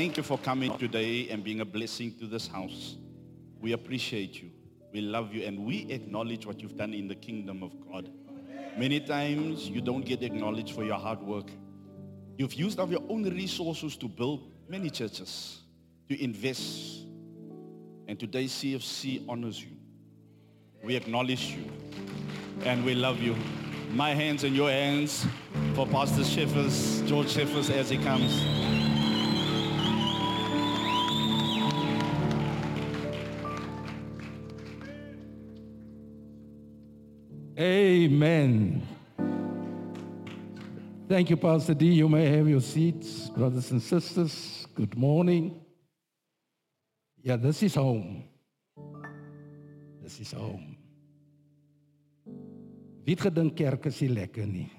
thank you for coming today and being a blessing to this house. We appreciate you. We love you and we acknowledge what you've done in the kingdom of God. Many times you don't get acknowledged for your hard work. You've used of your own resources to build many churches, to invest. And today CFC honors you. We acknowledge you and we love you. My hands in your hands for Pastor Sheffers, George Sheffers as he comes. Amen. Thank you, Pastor D. You may have your seats, brothers and sisters. Good morning. Yeah, this is home. This is home. Wie het gedink kerk is nie lekker nie?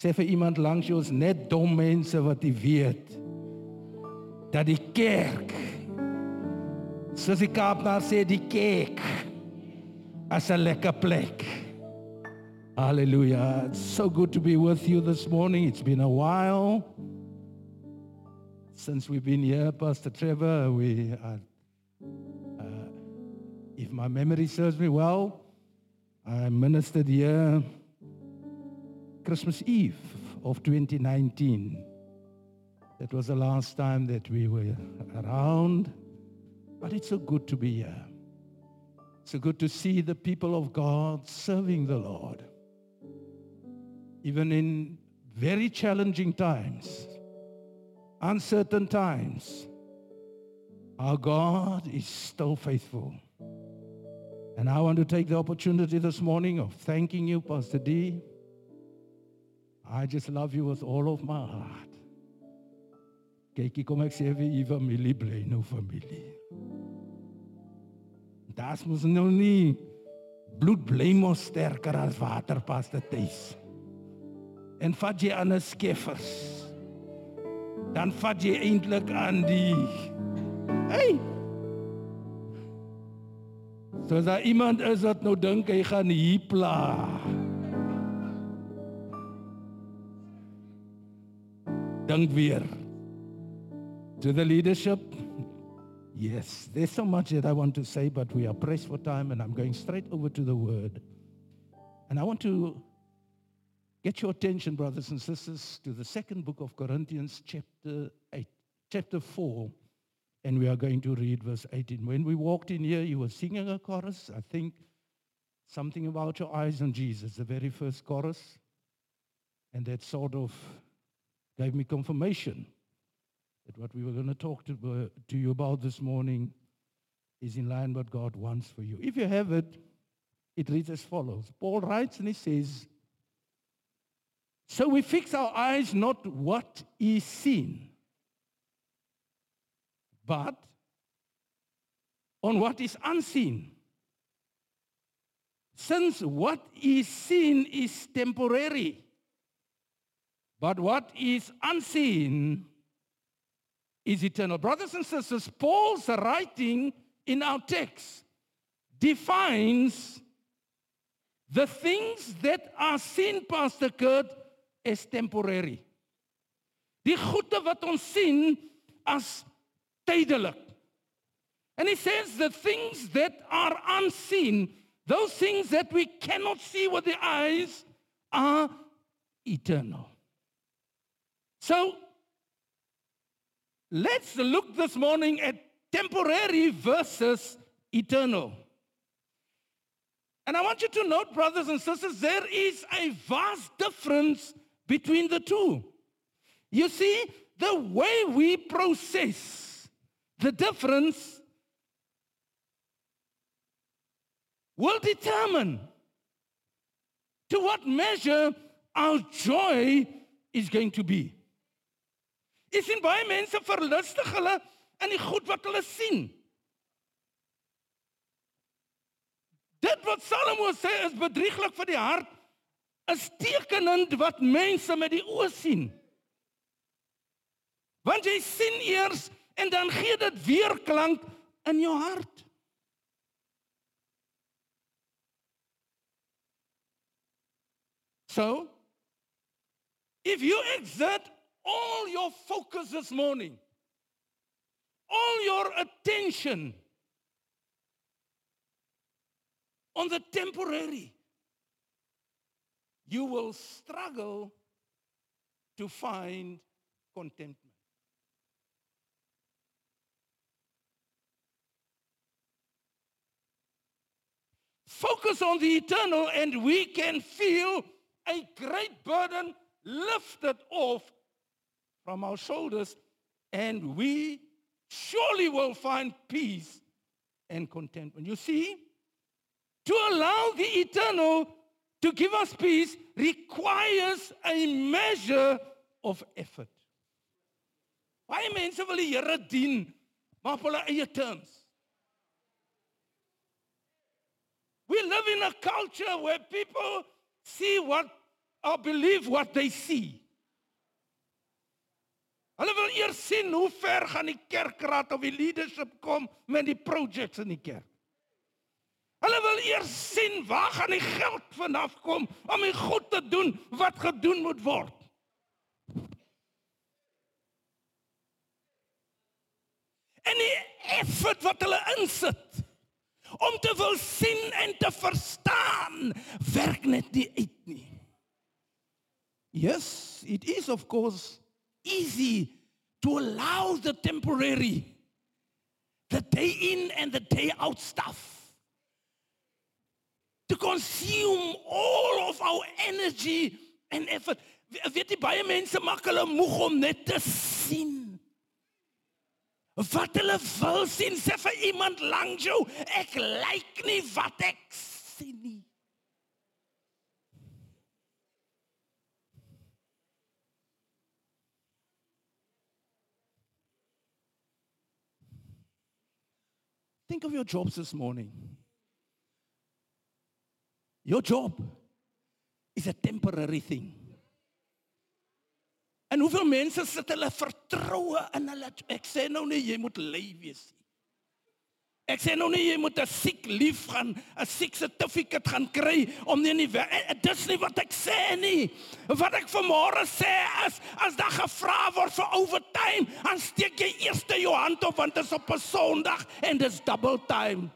Sê vir iemand langs jou is net dom mense wat nie weet dat die kerk soos die Kaapnaar sê die kerk as 'n lekker plek. Hallelujah. It's so good to be with you this morning. It's been a while since we've been here, Pastor Trevor. We, uh, uh, if my memory serves me well, I ministered here Christmas Eve of 2019. That was the last time that we were around. But it's so good to be here. So good to see the people of God serving the Lord. Even in very challenging times, uncertain times, our God is still faithful. And I want to take the opportunity this morning of thanking you, Pastor D. I just love you with all of my heart. Kykie, kom ek sê vir u familie. Das mos nou nie bloed bly mos sterker as water pas te tuis. En vat jy aan 'n skeffers. Dan vat jy eintlik aan die Hey. So as iemand is wat nou dink hy gaan hier pla. Dink weer. To the leadership Yes, there's so much that I want to say, but we are pressed for time, and I'm going straight over to the word. And I want to get your attention, brothers and sisters, to the second book of Corinthians, chapter 8, chapter 4, and we are going to read verse 18. When we walked in here, you were singing a chorus, I think something about your eyes on Jesus, the very first chorus, and that sort of gave me confirmation what we were going to talk to, uh, to you about this morning is in line what God wants for you. If you have it, it reads as follows. Paul writes and he says, So we fix our eyes not what is seen, but on what is unseen. Since what is seen is temporary, but what is unseen is eternal. Brothers and sisters, Paul's writing in our text defines the things that are seen, Pastor Kurt, as temporary. Die goede wat ons sien as tydelik. And he says the things that are unseen, those things that we cannot see with the eyes, are eternal. So Let's look this morning at temporary versus eternal. And I want you to note, brothers and sisters, there is a vast difference between the two. You see, the way we process the difference will determine to what measure our joy is going to be. Jy sien baie mense verlustig hulle in die goed wat hulle sien. Dit wat Salomo sê is bedrieglik vir die hart, is tekenend wat mense met die oë sien. Want jy sien eers en dan gee dit weer klank in jou hart. So, if you exert all your focus this morning, all your attention on the temporary, you will struggle to find contentment. Focus on the eternal, and we can feel a great burden lifted off from our shoulders, and we surely will find peace and contentment. You see, to allow the eternal to give us peace requires a measure of effort. Baie mense wil die Here dien, maar op hulle eie terms. We live in a culture where people see what or believe what they see. Hulle wil eers sien hoe ver gaan die kerkraad of die leadership kom met die projects in die kerk. Hulle wil eers sien waar gaan die geld vanaf kom om die goed te doen wat gedoen moet word. En die effort wat hulle insit om te wil sien en te verstaan werk net nie uit nie. Yes, it is of course easy to allow the temporary the day in and the day out stuff to consume all of our energy and effort. Weet jy baie mense maak hulle moeg om net te sien. Wat hulle wil sien sê vir iemand langs jou, ek lyk nie wat ek sien nie. Think of your jobs this morning. Your job is a temporary thing. En hoeveel mense sit hulle vertroue in hulle ek sê nou nie jy moet lui wees nie. Ek sê nou nie jy moet 'n siek lief gaan, 'n siek certificate gaan kry om nie nie dis nie wat ek sê nie. Wat ek vanmôre sê is as daar gevra word vir overtime, dan steek jy eers jou hand op want dit is op 'n Sondag en dis double time.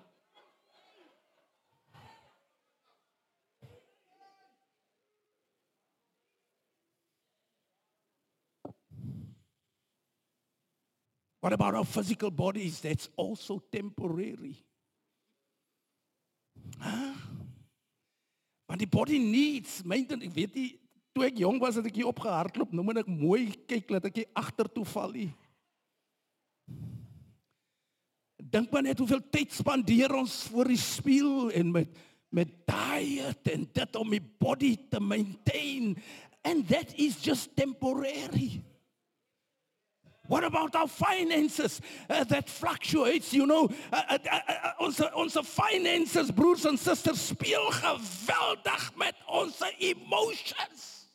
What about our physical bodies? That's also temporary. Want die body needs maintenance. Ek weet nie toe ek jong was het ek hier opgehardloop, nou moet ek mooi kyk dat ek nie agtertoe val nie. Dink maar net hoeveel tyd spandeer ons voor die spieël en met met diet en dit om die body te maintain and that is just temporary. What about our finances uh, that fluctuates, you know? Uh, uh, uh, uh, onze onze finances, broers en susters, speel geweldig met onze emotions.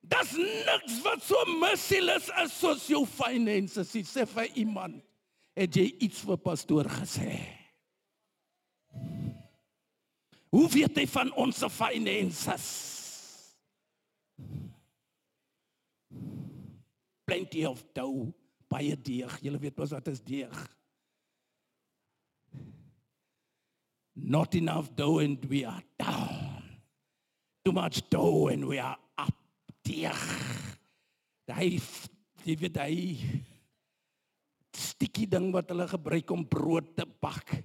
Daar's niks wat so merciless is soos jou finances. Jy sê vir iemand, het jy iets vir pastoor gesê? Hoe weet jy van ons finances? Plenty of dough, baie deeg. Julle weet mos wat is deeg. Not enough dough and we are down. Too much dough and we are up. Deeg. Daai jy weet hy stikkie ding wat hulle gebruik om brood te bak.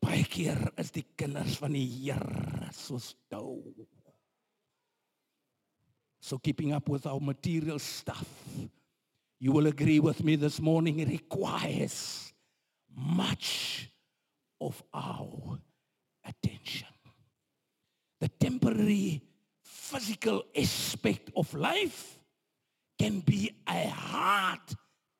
Baie keer is die kinders van die Here soos dough. So keeping up with our material stuff you will agree with me this morning, it requires much of our attention. The temporary physical aspect of life can be a hard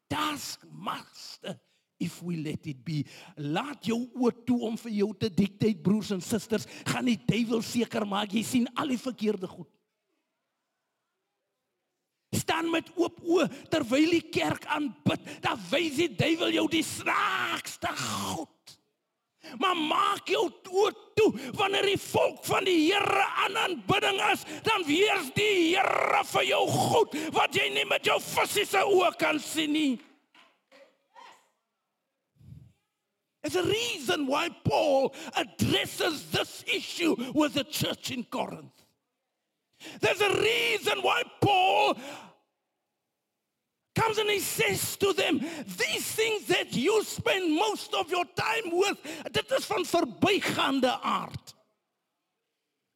taskmaster if we let it be. Laat jou oë toe om vir jou te dictate broers en susters, gaan die duiwel seker maak jy sien al die verkeerde goed staan met oop oë terwyl die kerk aanbid. Dan wys die duiwel jou die snaakste goed. Maar maak jou oë toe wanneer die volk van die Here aan aanbidding is, dan wees die Here vir jou goed wat jy nie met jou fisiese oë kan sien nie. There's a reason why Paul addresses this issue with the church in Corinth. There's a reason why Paul comes and he says to them, these things that you spend most of your time with, dit is van verbygaande aard.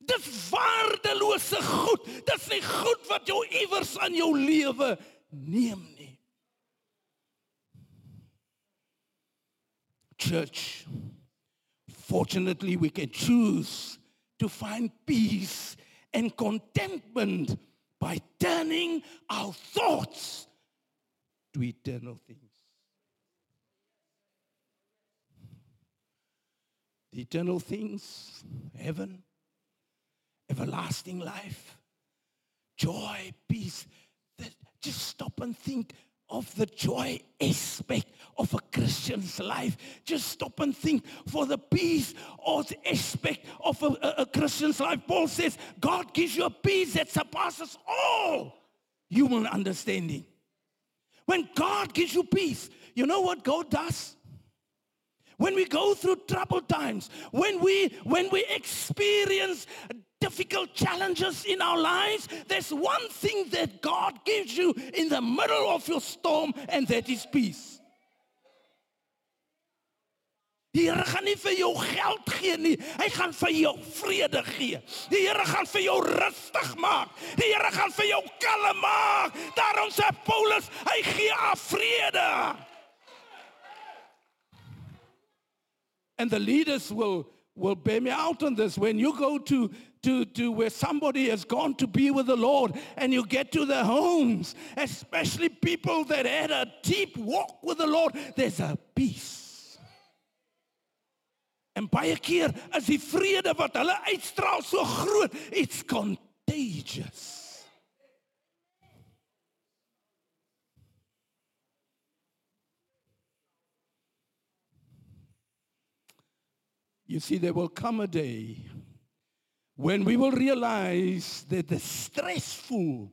Dis waardelose goed. Dis nie goed wat jou iewers aan jou lewe neem nie. Church, fortunately we can choose to find peace and contentment by turning our thoughts to eternal things. The eternal things, heaven, everlasting life, joy, peace. Just stop and think of the joy aspect of a Christian's life. Just stop and think for the peace or the aspect of a, a, a Christian's life. Paul says, God gives you a peace that surpasses all human understanding. When God gives you peace, you know what God does? When we go through troubled times, when we when we experience difficult challenges in our lives, there's one thing that God gives you in the middle of your storm and that is peace. Die Here gaan nie vir jou geld gee nie. Hy gaan vir jou vrede gee. Die Here gaan vir jou rustig maak. Die Here gaan vir jou kalm maak. Daarom sê Paulus, hy gee af vrede. And the leaders will will bear me out on this when you go to to, to where somebody has gone to be with the Lord and you get to their homes, especially people that had a deep walk with the Lord, there's a peace. En baie keer is die vrede wat hulle uitstraal so groot, it's contagious. You see, there will come a day when we will realize that the stressful,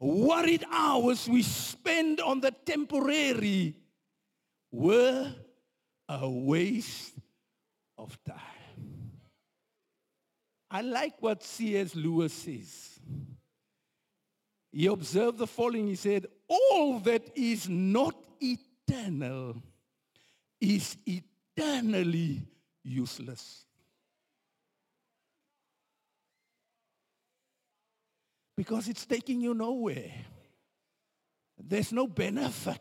worried hours we spend on the temporary were a waste of time. I like what C.S. Lewis says. He observed the following. He said, all that is not eternal is eternally useless. Because it's taking you nowhere. There's no benefit.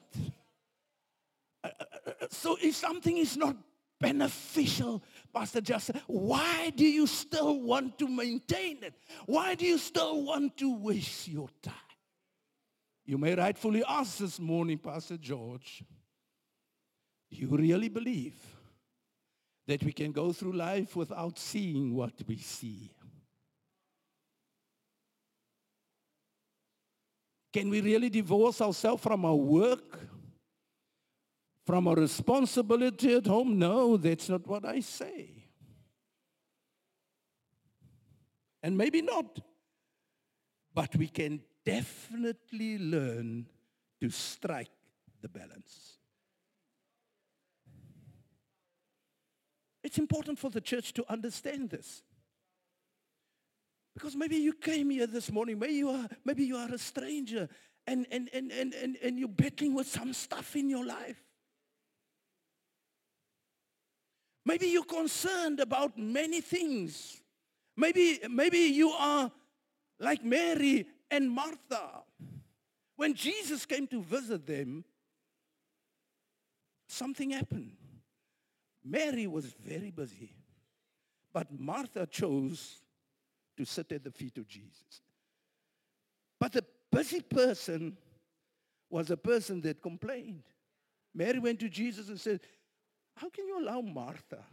Uh, uh, uh, so if something is not beneficial, Pastor Justin, why do you still want to maintain it? Why do you still want to waste your time? You may rightfully ask this morning, Pastor George, do you really believe that we can go through life without seeing what we see? Can we really divorce ourselves from our work? From our responsibility at home? No, that's not what I say. And maybe not. But we can definitely learn to strike the balance. It's important for the church to understand this. Because maybe you came here this morning, maybe you are, maybe you are a stranger and, and, and, and, and, and you're battling with some stuff in your life. Maybe you're concerned about many things. Maybe, maybe you are like Mary and Martha. When Jesus came to visit them, something happened. Mary was very busy, but Martha chose to sit at the feet of Jesus. But the busy person was a person that complained. Mary went to Jesus and said, How can you allow Martha?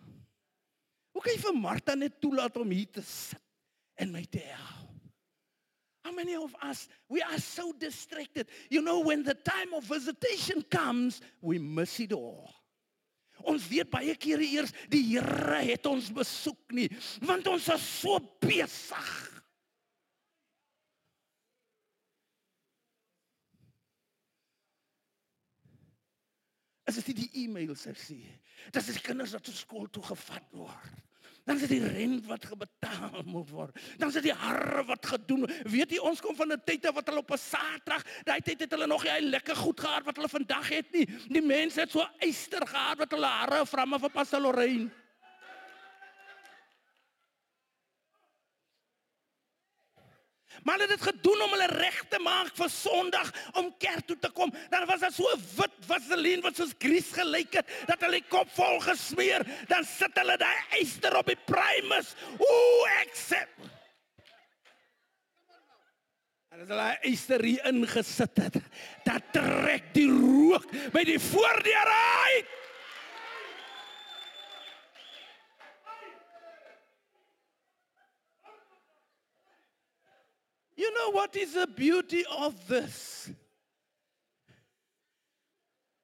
Hoe kan jy vir Martha net toelaat om hier te sit en my te? How many of us, we are so distracted. You know, when the time of visitation comes, we miss it all. Ons weet baie kere eers die Here het ons besoek nie, want ons is so besig. As dit die e-mails ek sien, dis die kinders wat skool toe gevat word. Dan is dit die rent wat gebetaal moet word. Dan is dit die harre wat gedoen. Weet jy ons kom van 'n tyd wat hulle op 'n Saterdag, daai tyd het hulle nog nie lekker goed gehad wat hulle vandag het nie. Die mense het so eyster gehad wat hulle harre vramme vir Pastor Lorraine. Maar hulle het dit gedoen om hulle reg te maak vir Sondag om kerk toe te kom. Dan was daar so wit vaseline wat soos gries gelyk het dat hulle die kop vol gesmeer. Dan sit hulle daai eyster op die primus. Ooh, ek sê. En as hulle eyster hier ingesit het, dan trek die rook by die voordeur uit. You know what is the beauty of this?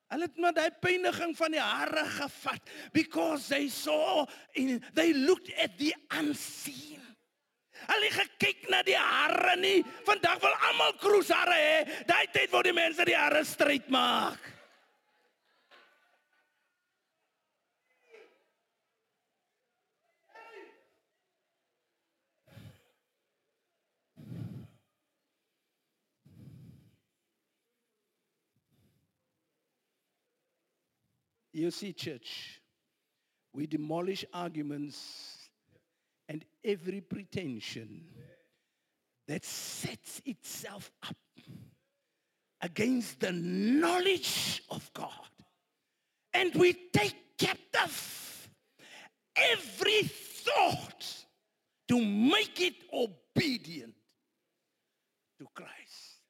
Hulle het maar daai pyniging van die hare gevat because they saw in they looked at the unseen. Hulle gekyk na die hare nie. Vandag wil almal kroeshare hê. Daai tyd wou die mense die hare stryd maak. You see, church, we demolish arguments and every pretension that sets itself up against the knowledge of God. And we take captive every thought to make it obedient to Christ.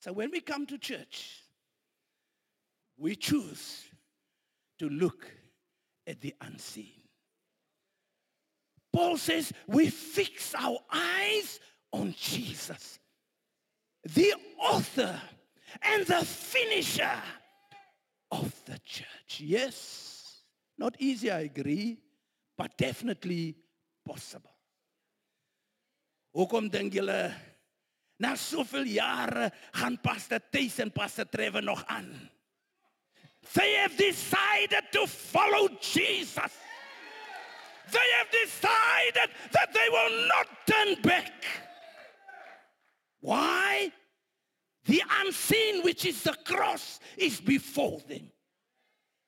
So when we come to church, we choose to look at the unseen. Paul says we fix our eyes on Jesus, the author and the finisher of the church. Yes, not easy, I agree, but definitely possible. Hoekom dink julle na soveel jare gaan Pastor Tuis en Pastor Trevor nog aan? They have decided to follow Jesus. They have decided that they will not turn back. Why? The unseen, which is the cross, is before them.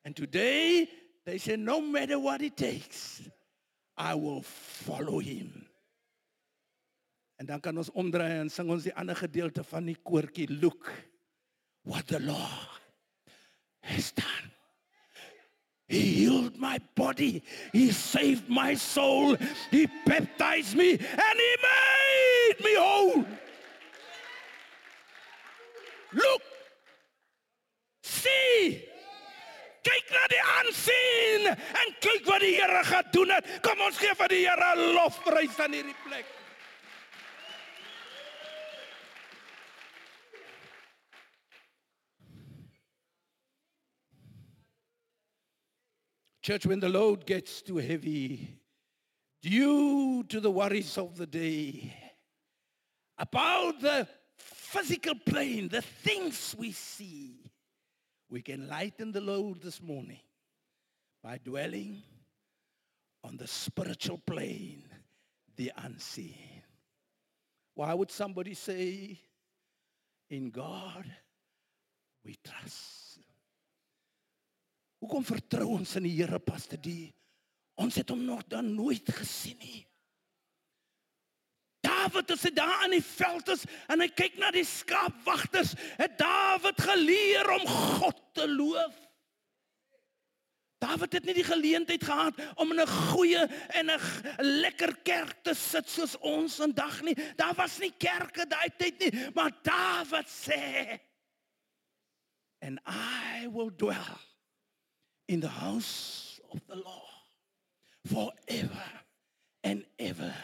And today, they say, no matter what it takes, I will follow him. En dan kan ons omdraai en sing ons die ander gedeelte van die koortjie, look what the Lord has done. He healed my body. He saved my soul. He baptized me and he made me whole. Look. See. Kyk na die aansien en kyk wat die Here gedoen het. Kom ons gee vir die Here lofprys aan hierdie plek. Church, when the load gets too heavy, due to the worries of the day, about the physical plane, the things we see, we can lighten the load this morning by dwelling on the spiritual plane, the unseen. Why would somebody say, In God we trust? Hoekom vertrou ons in die Here Pastor D? Ons het hom nog dan nooit gesien nie. Dawid as hy daar in die veld is en hy kyk na die skaapwagters, het Dawid geleer om God te loof. Dawid het nie die geleentheid gehad om in 'n goeie en 'n lekker kerk te sit soos ons vandag nie. Daar was nie kerke daai tyd nie, maar Dawid sê and I will dwell in the house of the Lord forever and ever.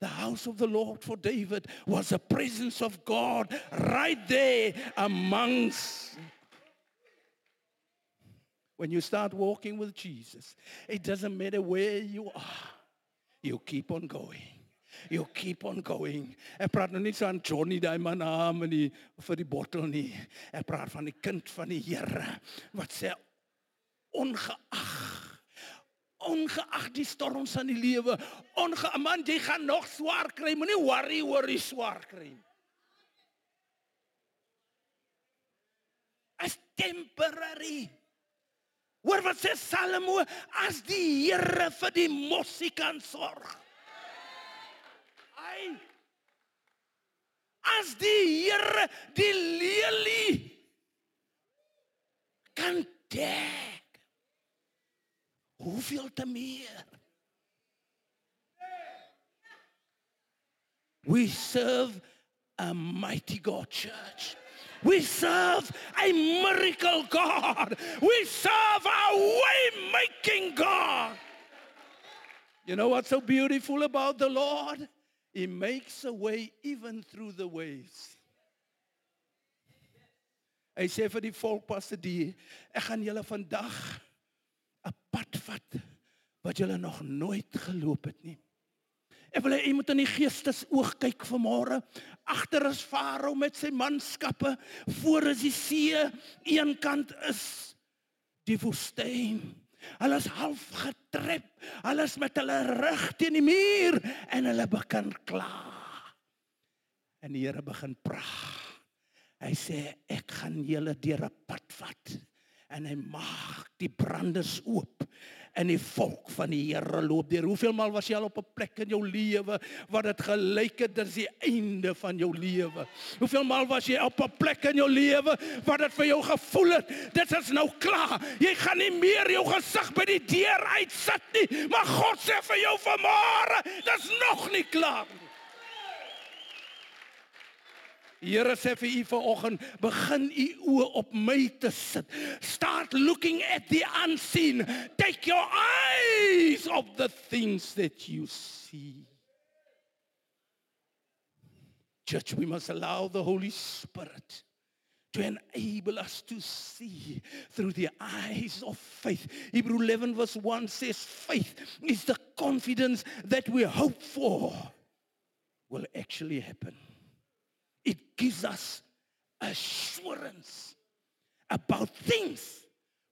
The house of the Lord for David was the presence of God right there amongst. When you start walking with Jesus, it doesn't matter where you are. You keep on going. You keep on going. Ek praat nou nie so aan Johnny daai man naam in die vir die bottel nie. Ek praat van die kind van die Here wat sê ongeag ongeag die storms van die lewe, onge man jy gaan nog swaar kry, moenie worry oor die swaar kry nie. As temporary. Hoor wat sê Salomo, as die Here vir die mossie kan sorg. Ai. As die Here die lelie kan dek. Hoeveel te meer? We serve a mighty God church. We serve a miracle God. We serve a way making God. You know what's so beautiful about the Lord? He makes a way even through the waves. Hy sê vir die volk passe die ek gaan julle vandag 'n pad vat wat julle nog nooit geloop het nie. Ek wil hê jy moet in die geestes oog kyk vanmôre. Agter is Farao met sy manskappe, voor is die see, een kant is die woestyn. Hulle is half getrep. Hulle is met hulle rug teen die muur en hulle begin kla. En die Here begin praat. Hy sê ek gaan julle deur 'n pad vat en hy maak die branders oop en die volk van die Here loop deur. Hoeveel maal was jy al op 'n plek in jou lewe waar dit gelyk het dis die einde van jou lewe? Hoeveel maal was jy op 'n plek in jou lewe waar dit vir jou gevoel het dit is nou klaar. Jy gaan nie meer jou gesig by die deur uitsit nie, maar God sê vir jou vanmôre, dis nog nie klaar nie. Here sê vir u vanoggend, begin u oë op my te sit. Start looking at the unseen. Take your eyes off the things that you see. Church, we must allow the Holy Spirit to enable us to see through the eyes of faith. Hebrew 11 verse 1 says faith is the confidence that we hope for will actually happen. It gives us assurance about things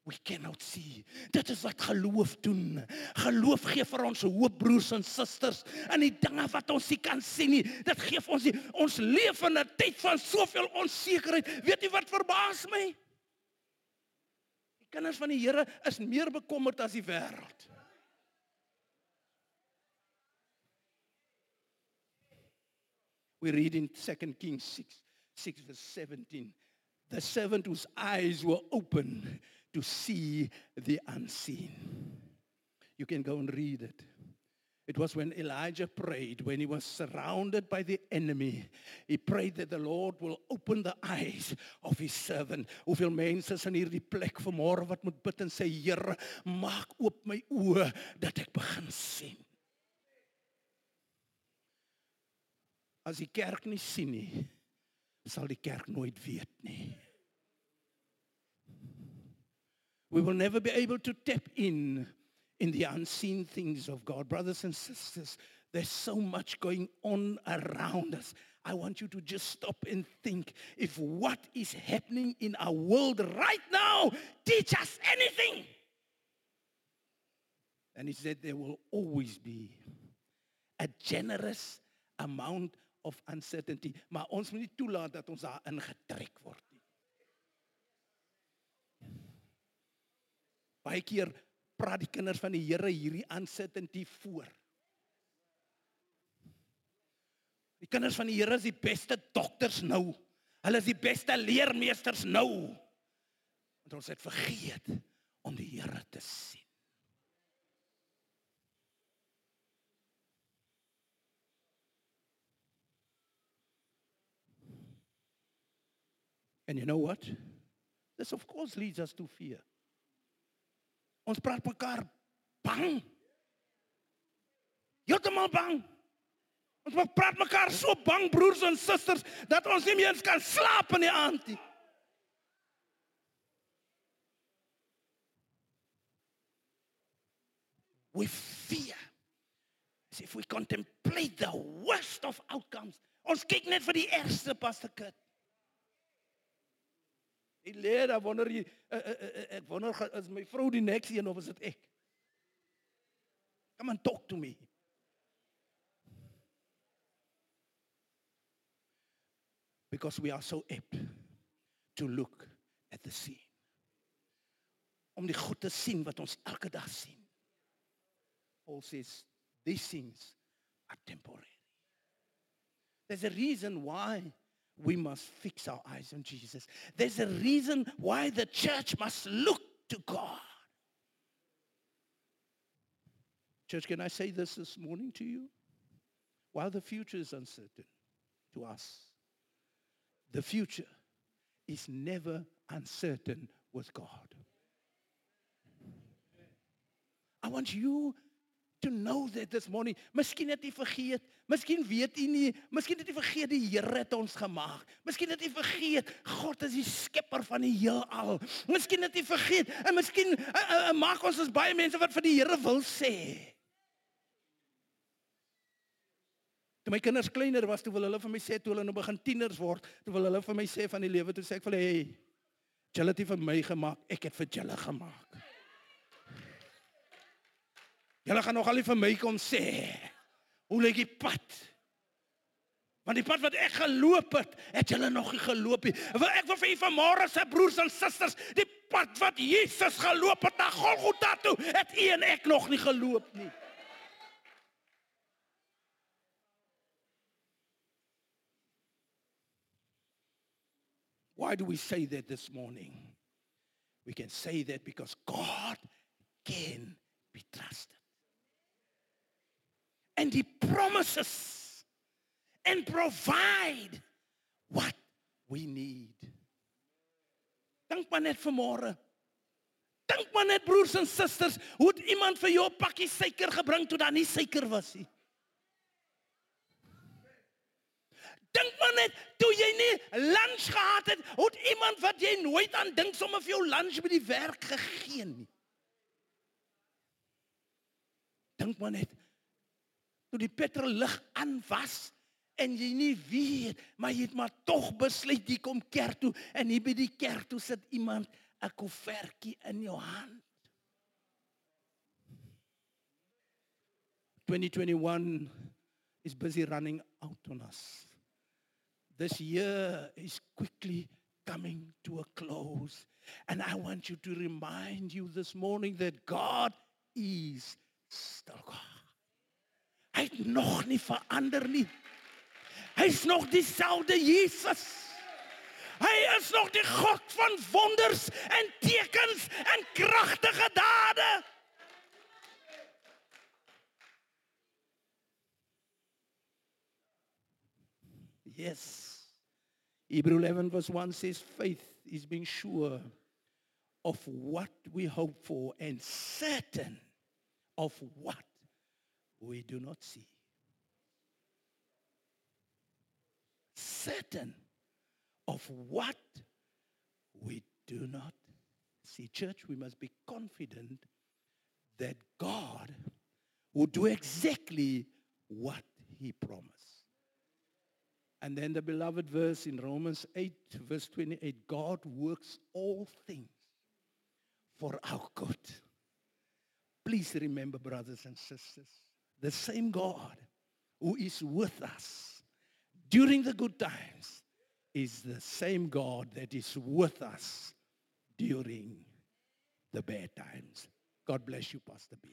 we cannot see. Dit is wat geloof doen. Geloof gee vir ons hoop broers en susters in die dinge wat ons nie kan sien nie. Dit gee vir ons die, ons leef in 'n tyd van soveel onsekerheid. Weet jy wat verbaas my? Die kinders van die Here is meer bekommerd as die wêreld. We read in 2 Kings 6, 6 verse 17. The servant whose eyes were open to see the unseen. You can go and read it. It was when Elijah prayed, when he was surrounded by the enemy. He prayed that the Lord will open the eyes of his servant. Hoeveel mense is in hierdie plek vanmôre wat moet bid en sê Here, maak oop my oë dat ek begin sien. As die kerk nie sien nie, sal die kerk nooit weet nie. We will never be able to tap in in the unseen things of God. Brothers and sisters, there's so much going on around us. I want you to just stop and think if what is happening in our world right now teach us anything. And he said there will always be a generous amount of uncertainty, maar ons moet nie toelaat dat ons daarin getrek word nie. Baie keer praat die kinders van die Here hierdie uncertainty voor. Die kinders van die Here is die beste dokters nou. Hulle is die beste leermeesters nou. Want ons het vergeet om die Here te sien. And you know what? This of course leads us to fear. Ons praat mekaar bang. Heeltemal bang. Ons praat mekaar so bang broers en susters dat ons nie meer eens kan slaap in die aand nie. we fear. As if we contemplate the worst of outcomes. Ons kyk net vir die ergste pastor. Die leer, ek wonder jy uh, uh, uh, ek wonder is my vrou die next een of is dit ek? Come and talk to me. Because we are so apt to look at the scene. Om die goed te sien wat ons elke dag sien. Paul says these things are temporary. There's a reason why we must fix our eyes on Jesus. There's a reason why the church must look to God. Church, can I say this this morning to you? While the future is uncertain to us, the future is never uncertain with God. I want you to know that this morning. Miskien het jy vergeet, miskien weet jy nie, miskien het jy vergeet die Here het ons gemaak. Miskien het jy vergeet God is die skepper van die heelal. Miskien het jy vergeet en miskien uh, uh, uh, maak ons ons baie mense wat vir die Here wil sê. Toe my kinders kleiner was, toe wil hulle vir my sê toe hulle nou begin tieners word, toe wil hulle vir my sê van die lewe, toe sê ek vir hulle, "Hey, julle het vir my gemaak, ek het vir julle gemaak." Julle gaan nog al nie vir my kom sê hoe lyk die pad? Want die pad wat ek geloop het, het julle nog nie geloop nie. Wil ek vir julle vanmôre se broers en susters, die pad wat Jesus geloop het na Golgotha toe, het u en ek nog nie geloop nie. Why do we say that this morning? We can say that because God can be trusted. And he promises and provide what we need. Dink maar net vanmôre. Dink maar net broers en susters, hoe het iemand vir jou 'n pakkie suiker gebring toe daar nie suiker was nie? Dink maar net toe jy nie lunch gehad het, hoe het iemand wat jy nooit aan dink sommer vir jou lunch by die werk gegee nie? Dink maar net toe die petrol lig aan was en jy nie weet maar jy het maar tog besluit jy kom kerk toe. En hier by die kerk toe sit iemand 'n koevertjie in jou hand. 2021 is busy running out on us. This year is quickly coming to a close. And i want you to remind you this morning that god is still god Hy het nog nie verander nie. Hy's nog dieselfde Jesus. Hy is nog die God van wonders en tekens en kragtige dade. Yes. Hebrew 11 verse 1 says faith is being sure of what we hope for and certain of what we do not see. Certain of what we do not see. Church, we must be confident that God will do exactly what he promised. And then the beloved verse in Romans 8, verse 28 God works all things for our good. Please remember, brothers and sisters, the same God who is with us during the good times is the same God that is with us during the bad times. God bless you, Pastor B.